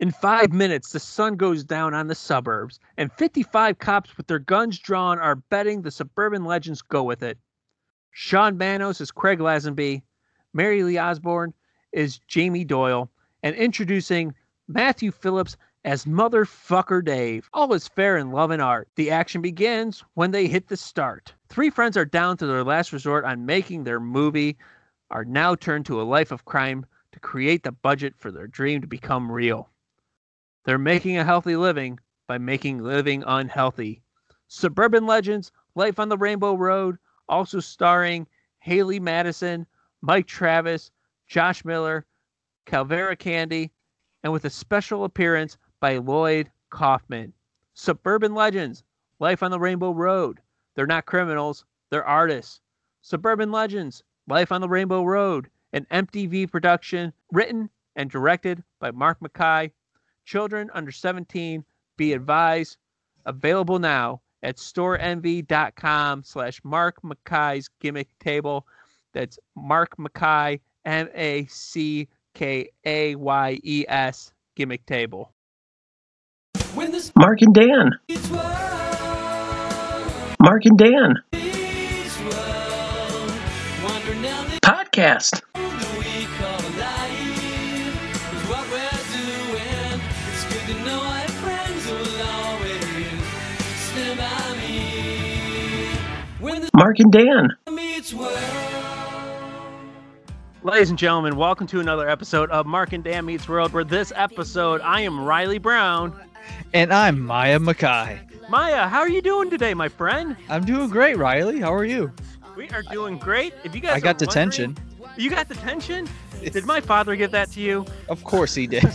In five minutes, the sun goes down on the suburbs, and 55 cops with their guns drawn are betting the suburban legends go with it. Sean Manos is Craig Lazenby, Mary Lee Osborne is Jamie Doyle, and introducing Matthew Phillips as Motherfucker Dave. All is fair in love and art. The action begins when they hit the start. Three friends are down to their last resort on making their movie, are now turned to a life of crime to create the budget for their dream to become real. They're making a healthy living by making living unhealthy. Suburban Legends, Life on the Rainbow Road, also starring Haley Madison, Mike Travis, Josh Miller, Calvera Candy, and with a special appearance by Lloyd Kaufman. Suburban Legends, Life on the Rainbow Road. They're not criminals, they're artists. Suburban Legends, Life on the Rainbow Road, an MTV production written and directed by Mark Mackay. Children under 17, be advised, available now at storeenvy.com slash Mark Mackay's gimmick table. That's Mark Mackay, M A C K A Y E S gimmick table. Mark and Dan. Mark and Dan. Podcast. Mark and Dan. Ladies and gentlemen, welcome to another episode of Mark and Dan Meets World. Where this episode, I am Riley Brown. And I'm Maya Mackay. Maya, how are you doing today, my friend? I'm doing great, Riley. How are you? We are doing great. If you guys, I got are detention. You got detention? Did my father give that to you? Of course he did.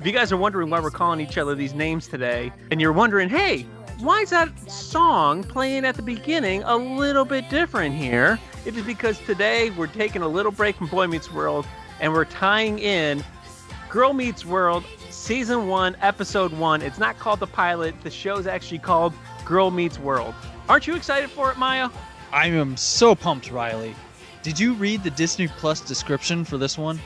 If you guys are wondering why we're calling each other these names today, and you're wondering, hey, why is that song playing at the beginning a little bit different here? It is because today we're taking a little break from Boy Meets World and we're tying in Girl Meets World Season 1, Episode 1. It's not called the pilot, the show's actually called Girl Meets World. Aren't you excited for it, Maya? I am so pumped, Riley. Did you read the Disney Plus description for this one?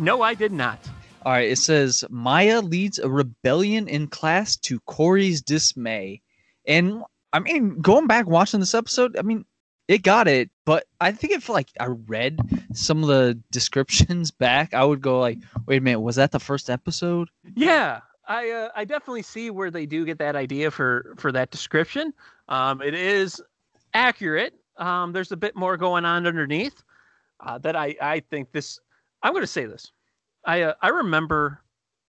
No, I did not. All right, it says Maya leads a rebellion in class to Corey's dismay. And I mean, going back watching this episode, I mean, it got it, but I think if like I read some of the descriptions back, I would go like, wait a minute, was that the first episode? Yeah, I uh, I definitely see where they do get that idea for for that description. Um, it is accurate. Um, there's a bit more going on underneath uh, that I I think this. I'm going to say this. I uh, I remember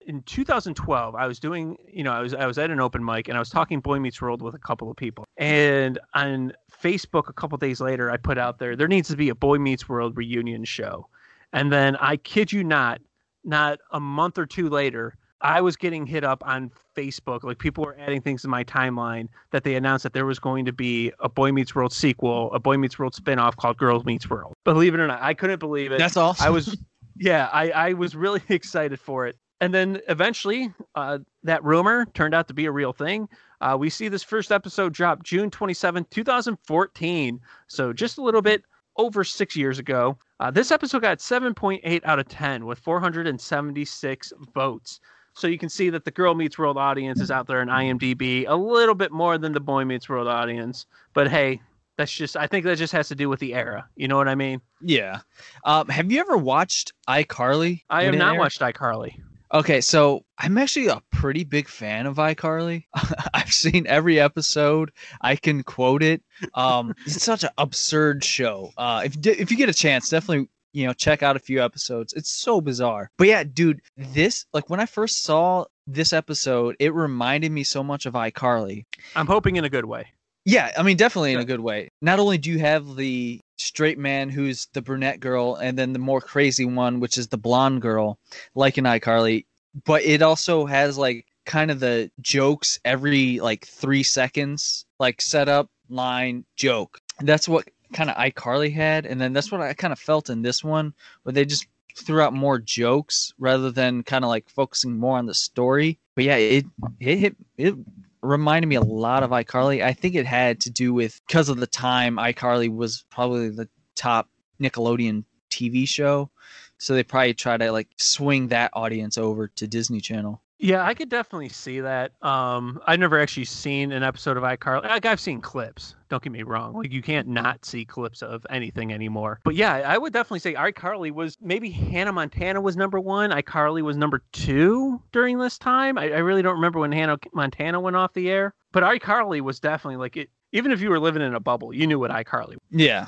in 2012 I was doing you know I was I was at an open mic and I was talking Boy Meets World with a couple of people. And on Facebook a couple days later I put out there there needs to be a Boy Meets World reunion show. And then I kid you not not a month or two later I was getting hit up on Facebook. Like people were adding things to my timeline that they announced that there was going to be a Boy Meets World sequel a Boy Meets World spinoff called Girls Meets World. Believe it or not I couldn't believe it. That's awesome. I was, yeah, I, I was really excited for it. And then eventually, uh, that rumor turned out to be a real thing. Uh, we see this first episode drop June 27, 2014. So just a little bit over six years ago. Uh, this episode got 7.8 out of 10 with 476 votes. So you can see that the Girl Meets World audience is out there in IMDb a little bit more than the Boy Meets World audience. But hey, that's just, I think that just has to do with the era. You know what I mean? Yeah. Um, have you ever watched iCarly? I have not aired? watched iCarly. Okay, so I'm actually a pretty big fan of iCarly. I've seen every episode. I can quote it. Um, it's such an absurd show. Uh, if if you get a chance, definitely you know check out a few episodes. It's so bizarre. But yeah, dude, this like when I first saw this episode, it reminded me so much of iCarly. I'm hoping in a good way. Yeah, I mean, definitely in a Good. good way. Not only do you have the straight man who's the brunette girl, and then the more crazy one, which is the blonde girl, like in iCarly, but it also has like kind of the jokes every like three seconds, like setup, line, joke. That's what kind of iCarly had, and then that's what I kind of felt in this one, where they just threw out more jokes rather than kind of like focusing more on the story. But yeah, it it hit it reminded me a lot of iCarly. I think it had to do with because of the time iCarly was probably the top Nickelodeon TV show. So they probably try to like swing that audience over to Disney Channel. Yeah, I could definitely see that. Um, I've never actually seen an episode of iCarly. Like I've seen clips. Don't get me wrong. Like you can't not see clips of anything anymore. But yeah, I would definitely say iCarly was maybe Hannah Montana was number one. iCarly was number two during this time. I, I really don't remember when Hannah Montana went off the air. But iCarly was definitely like it. Even if you were living in a bubble, you knew what iCarly. Was. Yeah.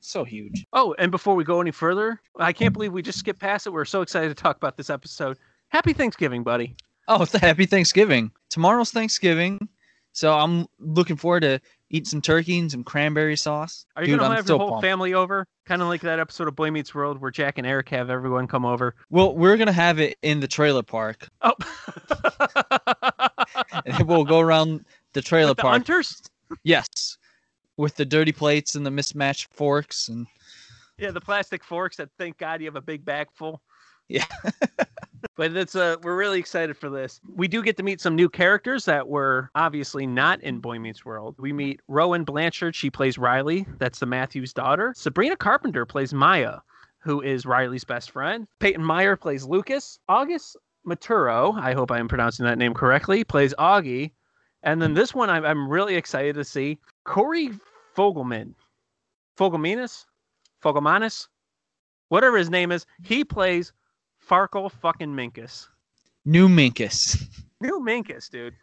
So huge. Oh, and before we go any further, I can't believe we just skipped past it. We're so excited to talk about this episode. Happy Thanksgiving, buddy. Oh, happy Thanksgiving. Tomorrow's Thanksgiving. So I'm looking forward to eat some turkey and some cranberry sauce. Are you Dude, gonna I'm have your whole pumped. family over? Kind of like that episode of Boy Meets World where Jack and Eric have everyone come over. Well, we're gonna have it in the trailer park, Oh, and we'll go around the trailer the park. hunters. Yes, with the dirty plates and the mismatched forks, and Yeah, the plastic forks. That thank God you have a big bag full. Yeah. but it's uh we're really excited for this. We do get to meet some new characters that were obviously not in Boy Meets World. We meet Rowan Blanchard. She plays Riley. That's the Matthews daughter. Sabrina Carpenter plays Maya, who is Riley's best friend. Peyton Meyer plays Lucas. August Maturo, I hope I am pronouncing that name correctly, plays Augie. And then this one I'm, I'm really excited to see. Corey Fogelman. Fogelmanis? Fogelmanis? Whatever his name is, he plays Farkle fucking Minkus. new Minkus. New Minkus, dude.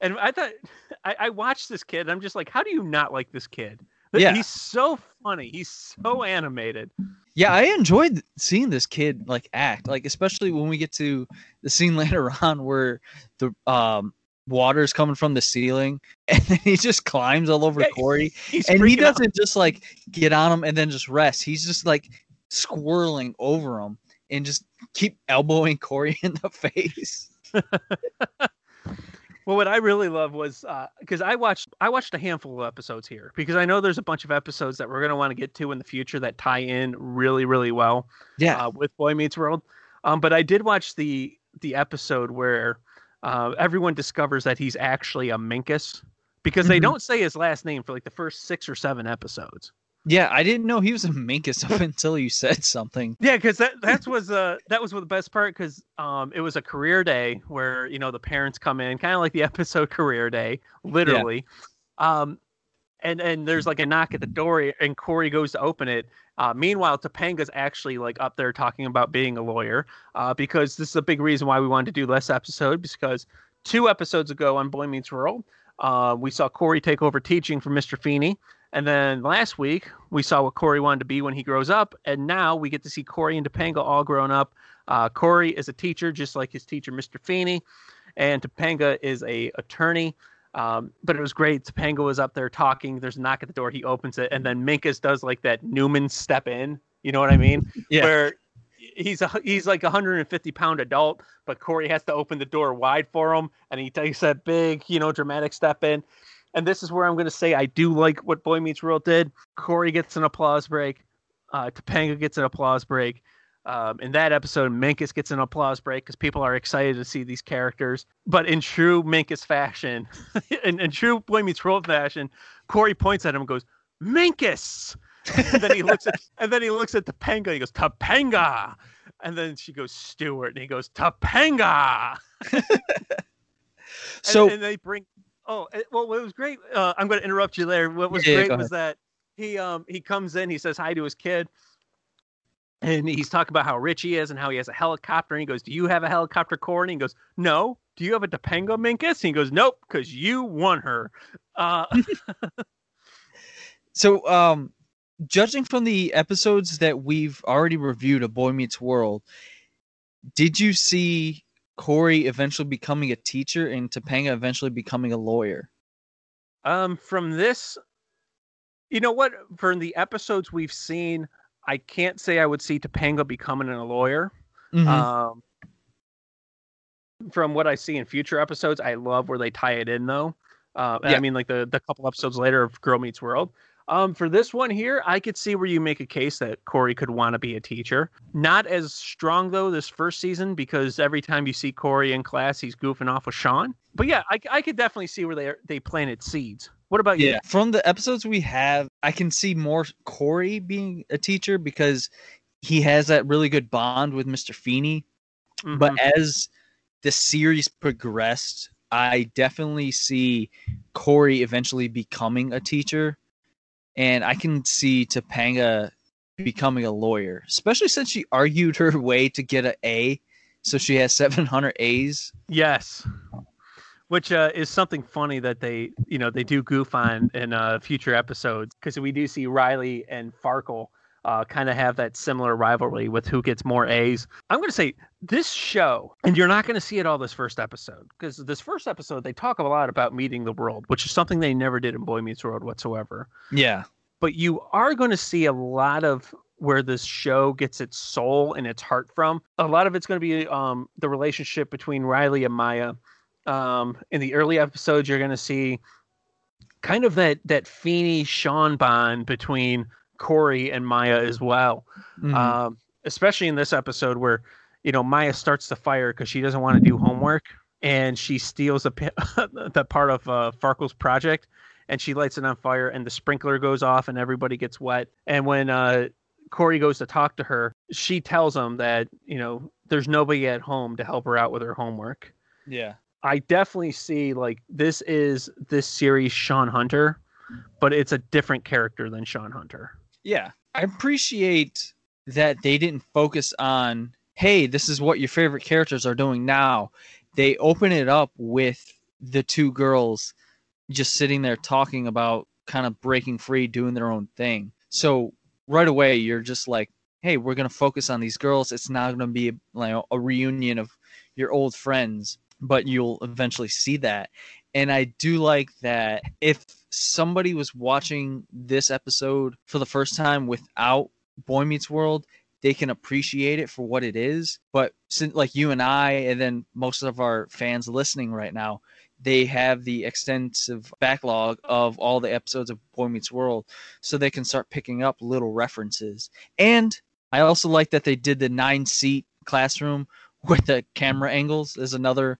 And I thought I, I watched this kid and I'm just like, how do you not like this kid? Yeah. He's so funny. He's so animated. Yeah, I enjoyed seeing this kid like act, like especially when we get to the scene later on where the um water's coming from the ceiling and then he just climbs all over Yeah, Corey. And he doesn't just like get on him and then just rest. He's just like squirreling over him and just keep elbowing Corey in the face. Well, what I really love was because I watched I watched a handful of episodes here because I know there's a bunch of episodes that we're gonna want to get to in the future that tie in really really well. Yeah. uh, with Boy Meets World. Um, but I did watch the the episode where uh, everyone discovers that he's actually a Minkus because they Mhm. don't say his last name for like the first six or seven episodes. Yeah, I didn't know he was a Minkus up until you said something. Yeah, because that that was uh that was the best part because um it was a career day where you know the parents come in kind of like the episode career day literally, um and and there's like a knock at the door and Corey goes to open it. Uh, meanwhile, Topanga's actually like up there talking about being a lawyer uh, because this is a big reason why we wanted to do less episode because two episodes ago on Boy Meets World, uh, we saw Corey take over teaching from Mr. Feeney. And then last week, we saw what Corey wanted to be when he grows up. And now we get to see Corey and Topanga all grown up. Uh, Corey is a teacher, just like his teacher, Mr. Feeney. And Topanga is a attorney. Um, but it was great. Topanga was up there talking. There's a knock at the door. He opens it. And then Minkus does like that Newman step in. You know what I mean? Yeah. Where he's a, he's like a 150 pound adult, but Corey has to open the door wide for him. And he takes that big, you know, dramatic step in. And this is where I'm going to say I do like what Boy Meets World did. Corey gets an applause break. Uh, Topanga gets an applause break. Um, in that episode, Minkus gets an applause break because people are excited to see these characters. But in true Minkus fashion, in, in true Boy Meets World fashion, Corey points at him and goes, "Minkus!" and then he looks at and then he looks at Topanga. He goes, "Topanga!" And then she goes, "Stewart," and he goes, "Topanga!" And- So and, they bring. Oh, it- well, what was great. Uh, I'm going to interrupt you there. What was Yeah, great was that he um he comes in, he says hi to his kid, and he's talking about how rich he is and how he has a helicopter. And he goes, "Do you have a helicopter, Corey?" And he goes, "No." Do you have a Topanga Minkus? And he goes, "Nope, because you won her." Uh, so um judging from the episodes that we've already reviewed of Boy Meets World, did you see Corey eventually becoming a teacher and Topanga eventually becoming a lawyer? Um, from this, you know what? From the episodes we've seen, I can't say I would see Topanga becoming a lawyer. Mhm. Um, from what I see in future episodes, I love where they tie it in, though. Uh, Yeah. I mean, like the the couple episodes later of Girl Meets World. Um, for this one here, I could see where you make a case that Corey could want to be a teacher. Not as strong though this first season because every time you see Corey in class, he's goofing off with Sean. But yeah, I, I could definitely see where they are, they planted seeds. What about you? From the episodes we have, I can see more Corey being a teacher because he has that really good bond with Mr. Feeney. But Mhm. as the series progressed, I definitely see Corey eventually becoming a teacher, and I can see Topanga becoming a lawyer, especially since she argued her way to get an A, so she has 700 A's. Yes. Which uh, is something funny that they, you know, they do goof on in uh, future episodes because we do see Riley and Farkle uh, kind of have that similar rivalry with who gets more A's. I'm going to say this show, and you're not going to see it all this first episode because this first episode they talk a lot about meeting the world, which is something they never did in Boy Meets World whatsoever. Yeah, But you are going to see a lot of where this show gets its soul and its heart from. A lot of it's going to be um, the relationship between Riley and Maya. Um, in the early episodes, you're going to see kind of that that Feeney Sean bond between Corey and Maya as well. Mhm. Um, especially in this episode where you know Maya starts the fire because she doesn't want to do homework and she steals a the part of uh, Farkle's project and she lights it on fire and the sprinkler goes off and everybody gets wet. And when uh, Corey goes to talk to her, she tells him that you know there's nobody at home to help her out with her homework. yeah, I definitely see like this is this series Sean Hunter, but it's a different character than Sean Hunter. Yeah. I appreciate that they didn't focus on, hey, this is what your favorite characters are doing now. They open it up with the two girls just sitting there talking about kind of breaking free, doing their own thing. So right away, you're just like, hey, we're gonna focus on these girls. It's not gonna be like a reunion of your old friends, but you'll eventually see that. And I do like that if somebody was watching this episode for the first time without Boy Meets World, they can appreciate it for what it is. But since like you and I, and then most of our fans listening right now, they have the extensive backlog of all the episodes of Boy Meets World, so they can start picking up little references. And I also like that they did the nine seat classroom with the camera angles is another,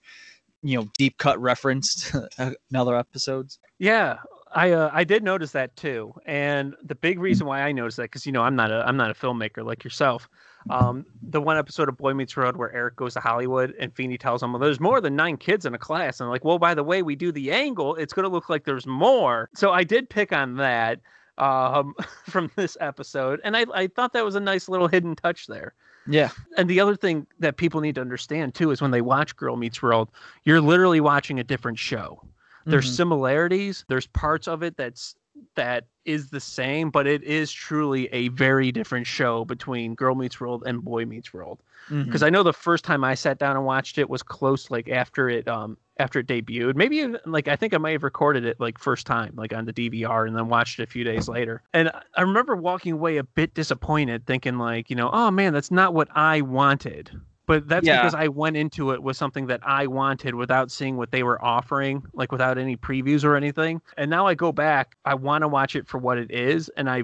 you know, deep cut reference to another episodes. Yeah, I uh, I did notice that too, and the big reason why I noticed that because you know I'm not a I'm not a filmmaker like yourself. Um, the one episode of Boy Meets World where Eric goes to Hollywood and Feeney tells him, "Well, there's more than nine kids in a class," and I'm like, "Well, by the way we do the angle, it's going to look like there's more." So I did pick on that um, from this episode, and I I thought that was a nice little hidden touch there. Yeah. And the other thing that people need to understand too is when they watch Girl Meets World, you're literally watching a different show there's Mhm. similarities. There's parts of it that's that is the same but it is truly a very different show between girl meets world and boy meets world. Because i know the first time i sat down and watched it was close like after it um after it debuted. Maybe even, like i think i might have recorded it like first time like on the dvr and then watched it a few days later. And i remember walking away a bit disappointed thinking like you know oh man that's not what i wanted but that's Yeah. because I went into it with something that I wanted without seeing what they were offering, like without any previews or anything. And now I go back, I want to watch it for what it is, and I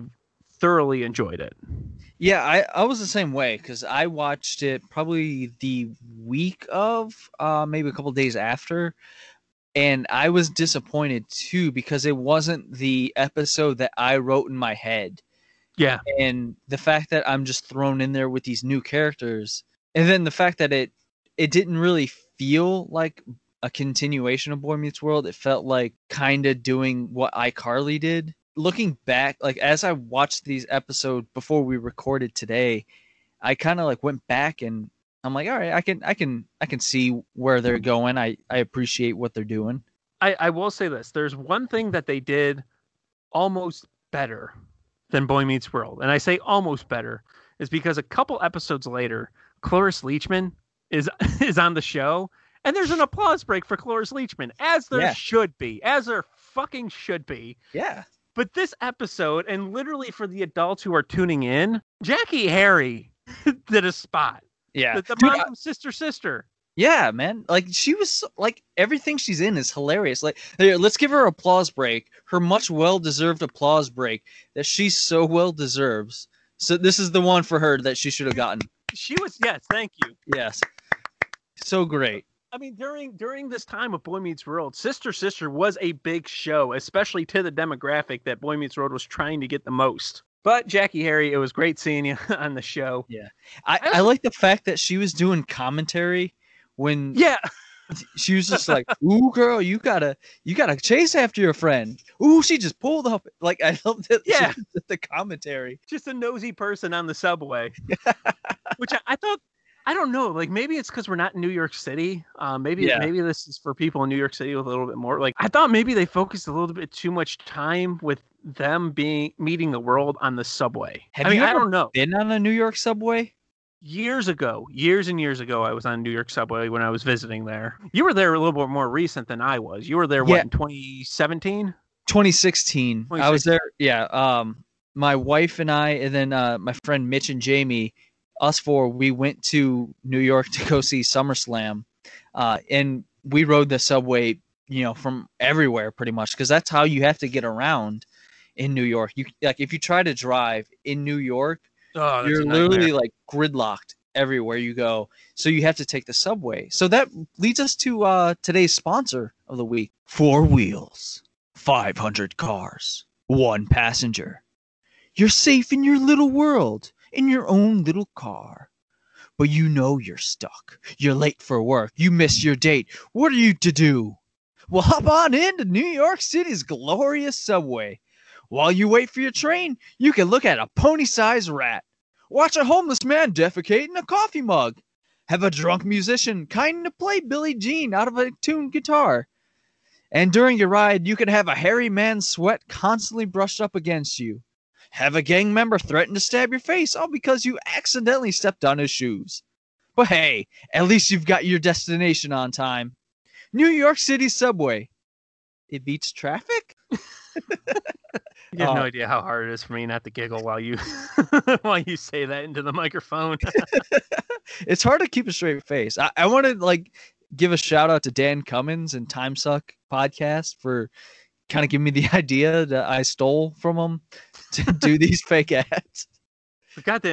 thoroughly enjoyed it. Yeah, I, I was the same way because I watched it probably the week of, uh, maybe a couple days after, and I was disappointed too because it wasn't the episode that I wrote in my head, Yeah. and the fact that I'm just thrown in there with these new characters, and then the fact that it it didn't really feel like a continuation of Boy Meets World. It felt like kind of doing what iCarly did. Looking back, like as I watched these episodes before we recorded today, I kind of like went back and I'm like, all right, I can, I can, I can see where they're going. I, I appreciate what they're doing. I, I will say this there's one thing that they did almost better than Boy Meets World. And I say almost better is because a couple episodes later, Cloris Leachman is is on the show and there's an applause break for Cloris Leachman, as there Yeah. should be, as there fucking should be. Yeah, But this episode, and literally for the adults who are tuning in, Jackée Harry did a spot. yeah, The, the Dude, mom I- Sister Sister. yeah, man. Like she was like everything she's in is hilarious. Like, here, let's give her applause break. Her much well deserved applause break that she so well deserves. So this is the one for her that she should have gotten. She was yes, thank you. Yes, so great. I mean, during during this time of Boy Meets World, Sister Sister was a big show, especially to the demographic that Boy Meets World was trying to get the most. But Jackée Harry, it was great seeing you on the show. Yeah, I, I like the fact that she was doing commentary when Yeah, she was just like, "Ooh, girl, you gotta, you gotta chase after your friend." Ooh, she just pulled up. Like I love that. Yeah. the commentary. just a nosy person on the subway, which I, I thought. I don't know. Like maybe it's because we're not in New York City. Uh, maybe Yeah. maybe this is for people in New York City with a little bit more. Like I thought maybe they focused a little bit too much time with them being meeting the world on the subway. Have I mean, you I don't know. Been on a New York subway? Years ago, years and years ago, I was on New York subway when I was visiting there. You were there a little bit more recent than I was. You were there what in 2017? 2016. I was there. Yeah. Um, my wife and I, and then uh, my friend Mitch and Jamie, us four, we went to New York to go see SummerSlam, uh, and we rode the subway, you know, from everywhere pretty much because that's how you have to get around in New York. You like if you try to drive in New York, Oh, you're literally like gridlocked everywhere you go. So you have to take the subway. So that leads us to uh, today's sponsor of the week: Four Wheels, 500 cars, one passenger. You're safe in your little world, in your own little car. But you know you're stuck. You're late for work. You miss your date. What are you to do? Well, hop on into New York City's glorious subway. While you wait for your train, you can look at a pony sized rat, watch a homeless man defecate in a coffee mug, have a drunk musician kind to play Billie Jean out of a tuned guitar. And during your ride, you can have a hairy man's sweat constantly brushed up against you. Have a gang member threaten to stab your face all because you accidentally stepped on his shoes. But hey, at least you've got your destination on time. New York City subway. It beats traffic? You have no Uh, idea how hard it is for me not to giggle while you while you say that into the microphone. it's hard to keep a straight face. I, I want to like give a shout out to Dan Cummins and Time Suck podcast for kind of giving me the idea that I stole from them to do these fake ads.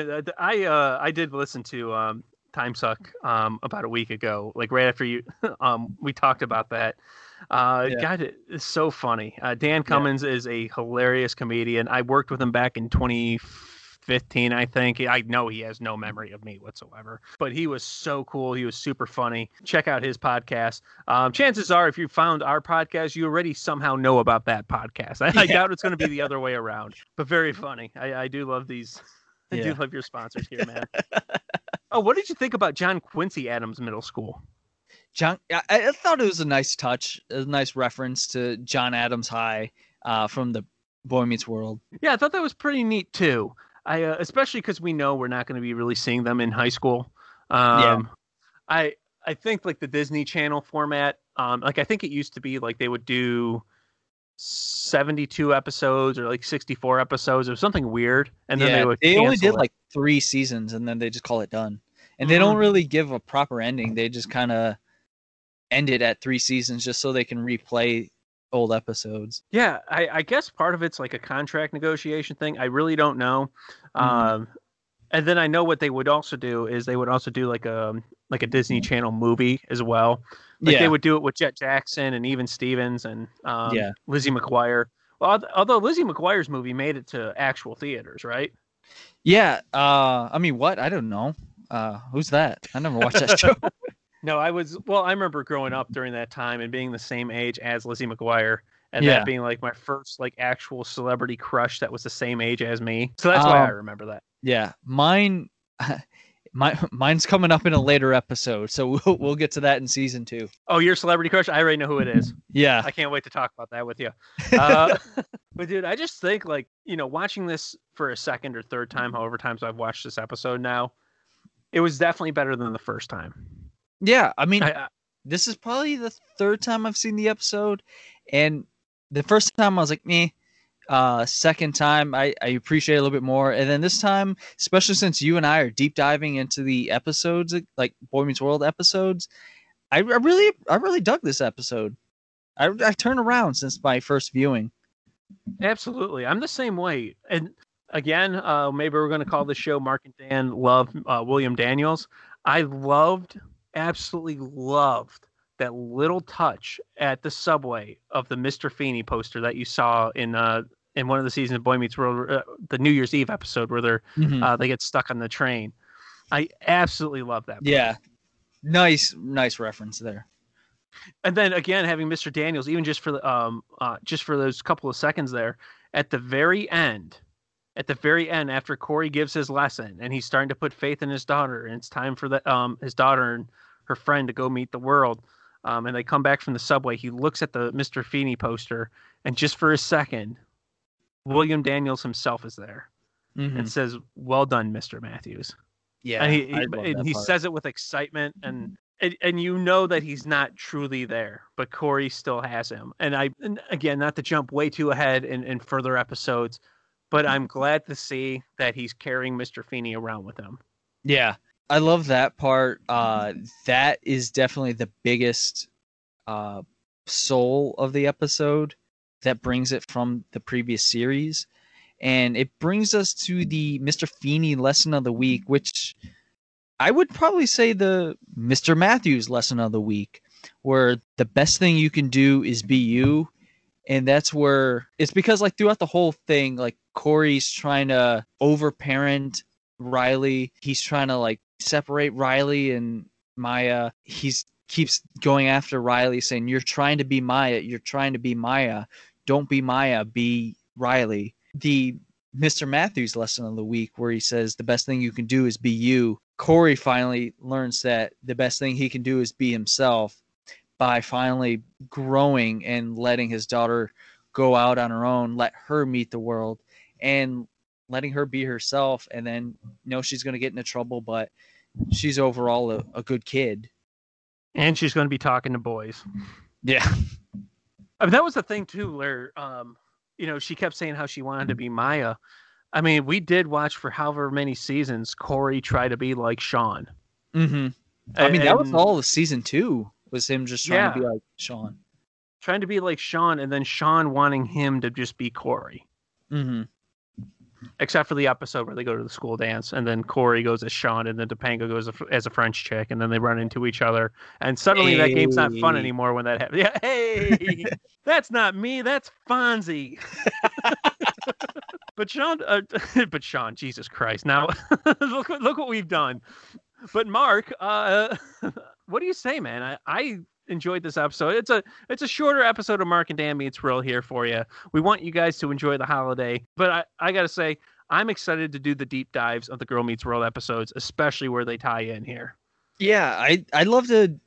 Uh, I uh, I did listen to um, Time Suck um, about a week ago, like right after you um, we talked about that. Uh, Yeah. God, it's so funny. Uh, Dan Cummins is a hilarious comedian. I worked with him back in 2015, I think. I know he has no memory of me whatsoever, but he was so cool. He was super funny. Check out his podcast. Um, chances are, if you found our podcast, you already somehow know about that podcast. I, I doubt it's going to be the other way around, but very funny. I, I do love these. I do love your sponsors here, man. oh, what did you think about John Quincy Adams Middle School? John, I, I thought it was a nice touch, a nice reference to John Adams High uh, from the Boy Meets World. Yeah, I thought that was pretty neat too. I uh, especially because we know we're not going to be really seeing them in high school. Um, Yeah. I I think like the Disney Channel format. Um, like I think it used to be like they would do seventy two episodes or like sixty four episodes or something weird, and then yeah, they would they only did it. like three seasons and then they just call it done. And they don't Mhm. really give a proper ending. They just kind of end it at three seasons just so they can replay old episodes. Yeah, I, I guess part of it's like a contract negotiation thing. I really don't know. Mhm. Um, and then I know what they would also do is they would also do like a like a Disney Channel movie as well. Like yeah. they would do it with Jett Jackson and even Stevens and um, Yeah. Lizzie McGuire. Well, although Lizzie McGuire's movie made it to actual theaters, right? yeah. Uh, I mean, what? I don't know. Uh, who's that? I never watched that show. No, I was well. I remember growing up during that time and being the same age as Lizzie McGuire, and Yeah. that being like my first like actual celebrity crush that was the same age as me. So that's why I Um, remember that. yeah. Mine. My, mine's coming up in a later episode, so we'll, we'll get to that in season two. Oh, your celebrity crush? I already know who it is. Yeah, I can't wait to talk about that with you. Uh, but dude, I just think like you know, watching this for a second or third time, however times I've watched this episode now, it was definitely better than the first time. Yeah. I mean, I, I, this is probably the third time I've seen the episode, and the first time I was like, "meh." Uh, second time I, I appreciate it a little bit more, and then this time, especially since you and I are deep diving into the episodes, like Boy Meets World episodes, I, I really I really dug this episode. I I turned around since my first viewing. absolutely, I'm the same way. And again, uh, maybe we're going to call this show Mark and Dan love uh, William Daniels. I loved, absolutely loved that little touch at the subway of the Mr. Feeney poster that you saw in uh, in one of the seasons of Boy Meets World, uh, the New Year's Eve episode where they're Mhm. uh, they get stuck on the train. I absolutely love that. yeah, nice, nice reference there. and then again having Mr. Daniels, even just for the um uh, just for those couple of seconds there at the very end, at the very end after Corey gives his lesson and he's starting to put faith in his daughter, and it's time for the um his daughter and her friend to go meet the world. Um, and they come back from the subway. He looks at the Mr. Feeney poster, and just for a second, William Daniels himself is there Mhm. and says, "Well done, Mr. Matthews." Yeah, and he, he- and he says it with excitement and, and and you know that he's not truly there but corey still has him and i and again not to jump way too ahead in, in further episodes but i'm glad to see that he's carrying mr feeney around with him Yeah, I love that part. Uh, that is definitely the biggest uh, soul of the episode that brings it from the previous series. And it brings us to the Mr. Feeney lesson of the week, which I would probably say the Mr. Matthews lesson of the week, where the best thing you can do is be you. And that's where it's because, like, throughout the whole thing, like, Corey's trying to overparent Riley. He's trying to like separate Riley and Maya. He's keeps going after Riley, saying, "You're trying to be Maya. You're trying to be Maya. Don't be Maya. Be Riley." The Mr. Matthews lesson of the week, where he says, "The best thing you can do is be you." Corey finally learns that the best thing he can do is be himself by finally growing and letting his daughter go out on her own, let her meet the world, and letting her be herself and then know she's going to get into trouble but she's overall a, a good kid. And she's going to be talking to boys. Yeah. I mean, that was the thing too where um you know she kept saying how she wanted to be maya. I mean we did watch for however many seasons corey try to be like sean. Mm-hmm. i mean that was all of season two was him just trying to be like sean. Trying to be like Sean, and then Sean wanting him to just be Corey. mm-hmm. Except for the episode where they go to the school dance, and then Corey goes as Sean, and then Topanga goes as a French chick, and then they run into each other, and suddenly that game's not fun anymore when that happens. Yeah, hey, that's not me, that's Fonzie. but Sean, uh, but Sean, Jesus Christ! Now look, what- look what we've done. But Mark, uh, what do you say, man? I, I enjoyed this episode. It's a it's a shorter episode of Mark and Dan meets Real here for you. We want you guys to enjoy the holiday, but I, I gotta say, I'm excited to do the deep dives of the Girl Meets World episodes, especially where they tie in here. yeah i i'd love to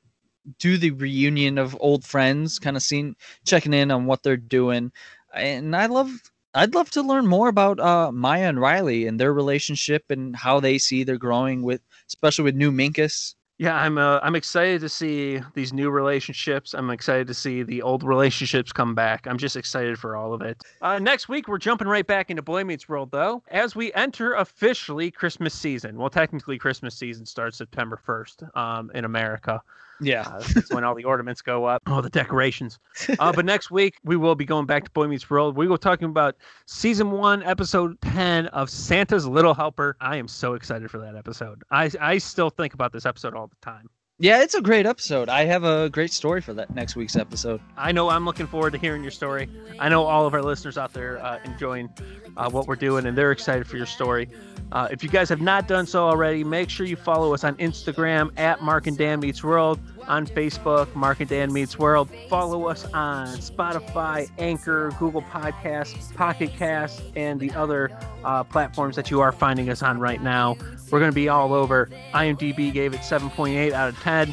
do the reunion of old friends kind of seeing checking in on what they're doing and i love i'd love to learn more about uh maya and riley and their relationship and how they see they're growing with especially with new minkus Yeah, I'm uh, I'm excited to see these new relationships. I'm excited to see the old relationships come back. I'm just excited for all of it. Uh, next week we're jumping right back into Boy Meets World though, as we enter officially Christmas season. Well, technically Christmas season starts September 1st um, in America. yeah Uh, that's when all the ornaments go up, all the decorations. Uh, but next week we will be going back to Boy Meets World. We will talking about season one, episode ten of Santa's Little Helper. I am so excited for that episode. I I still think about this episode all the time. Yeah, it's a great episode. I have a great story for that next week's episode. I know I'm looking forward to hearing your story. I know all of our listeners out there uh, enjoying uh, what we're doing and they're excited for your story. Uh, if you guys have not done so already, make sure you follow us on Instagram at Mark and Dan Meets World, on Facebook, Mark and Dan Meets World. Follow us on Spotify, Anchor, Google Podcasts, Pocket Cast, and the other uh, platforms that you are finding us on right now. We're going to be all over. IMDb gave it 7.8 out of 10.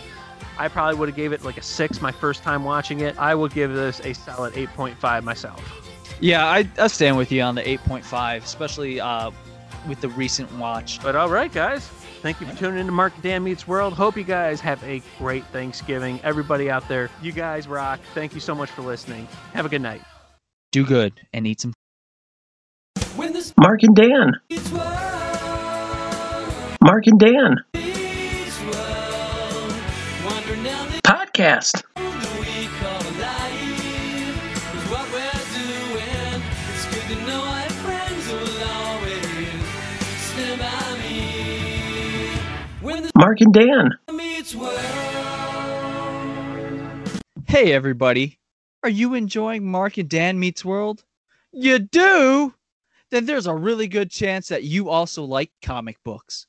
I probably would have gave it like a six my first time watching it. I would give this a solid 8.5 myself. Yeah, I, I stand with you on the 8.5, especially uh, with the recent watch. But all right, guys. Thank you for tuning in to Mark and Dan Meets World. Hope you guys have a great Thanksgiving. Everybody out there, you guys rock. Thank you so much for listening. Have a good night. Do good and eat some. Mark and Dan. Mark and Dan. streets were wandering down the Podcast. Mark and Dan. Hey, everybody. Are you enjoying Mark and Dan Meets World? You do? Then there's a really good chance that you also like comic books.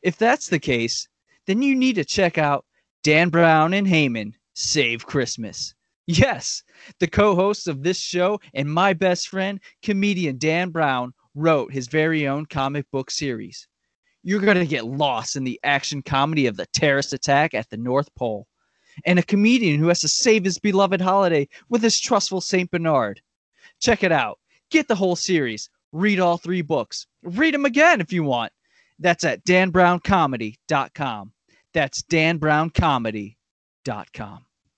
If that's the case, then you need to check out Dan Brown and Heyman Save Christmas. Yes, the co hosts of this show and my best friend, comedian Dan Brown, wrote his very own comic book series. You're going to get lost in the action comedy of the terrorist attack at the North Pole and a comedian who has to save his beloved holiday with his trustful St. Bernard. Check it out. Get the whole series. Read all three books. Read them again if you want. That's at danbrowncomedy.com. That's danbrowncomedy.com.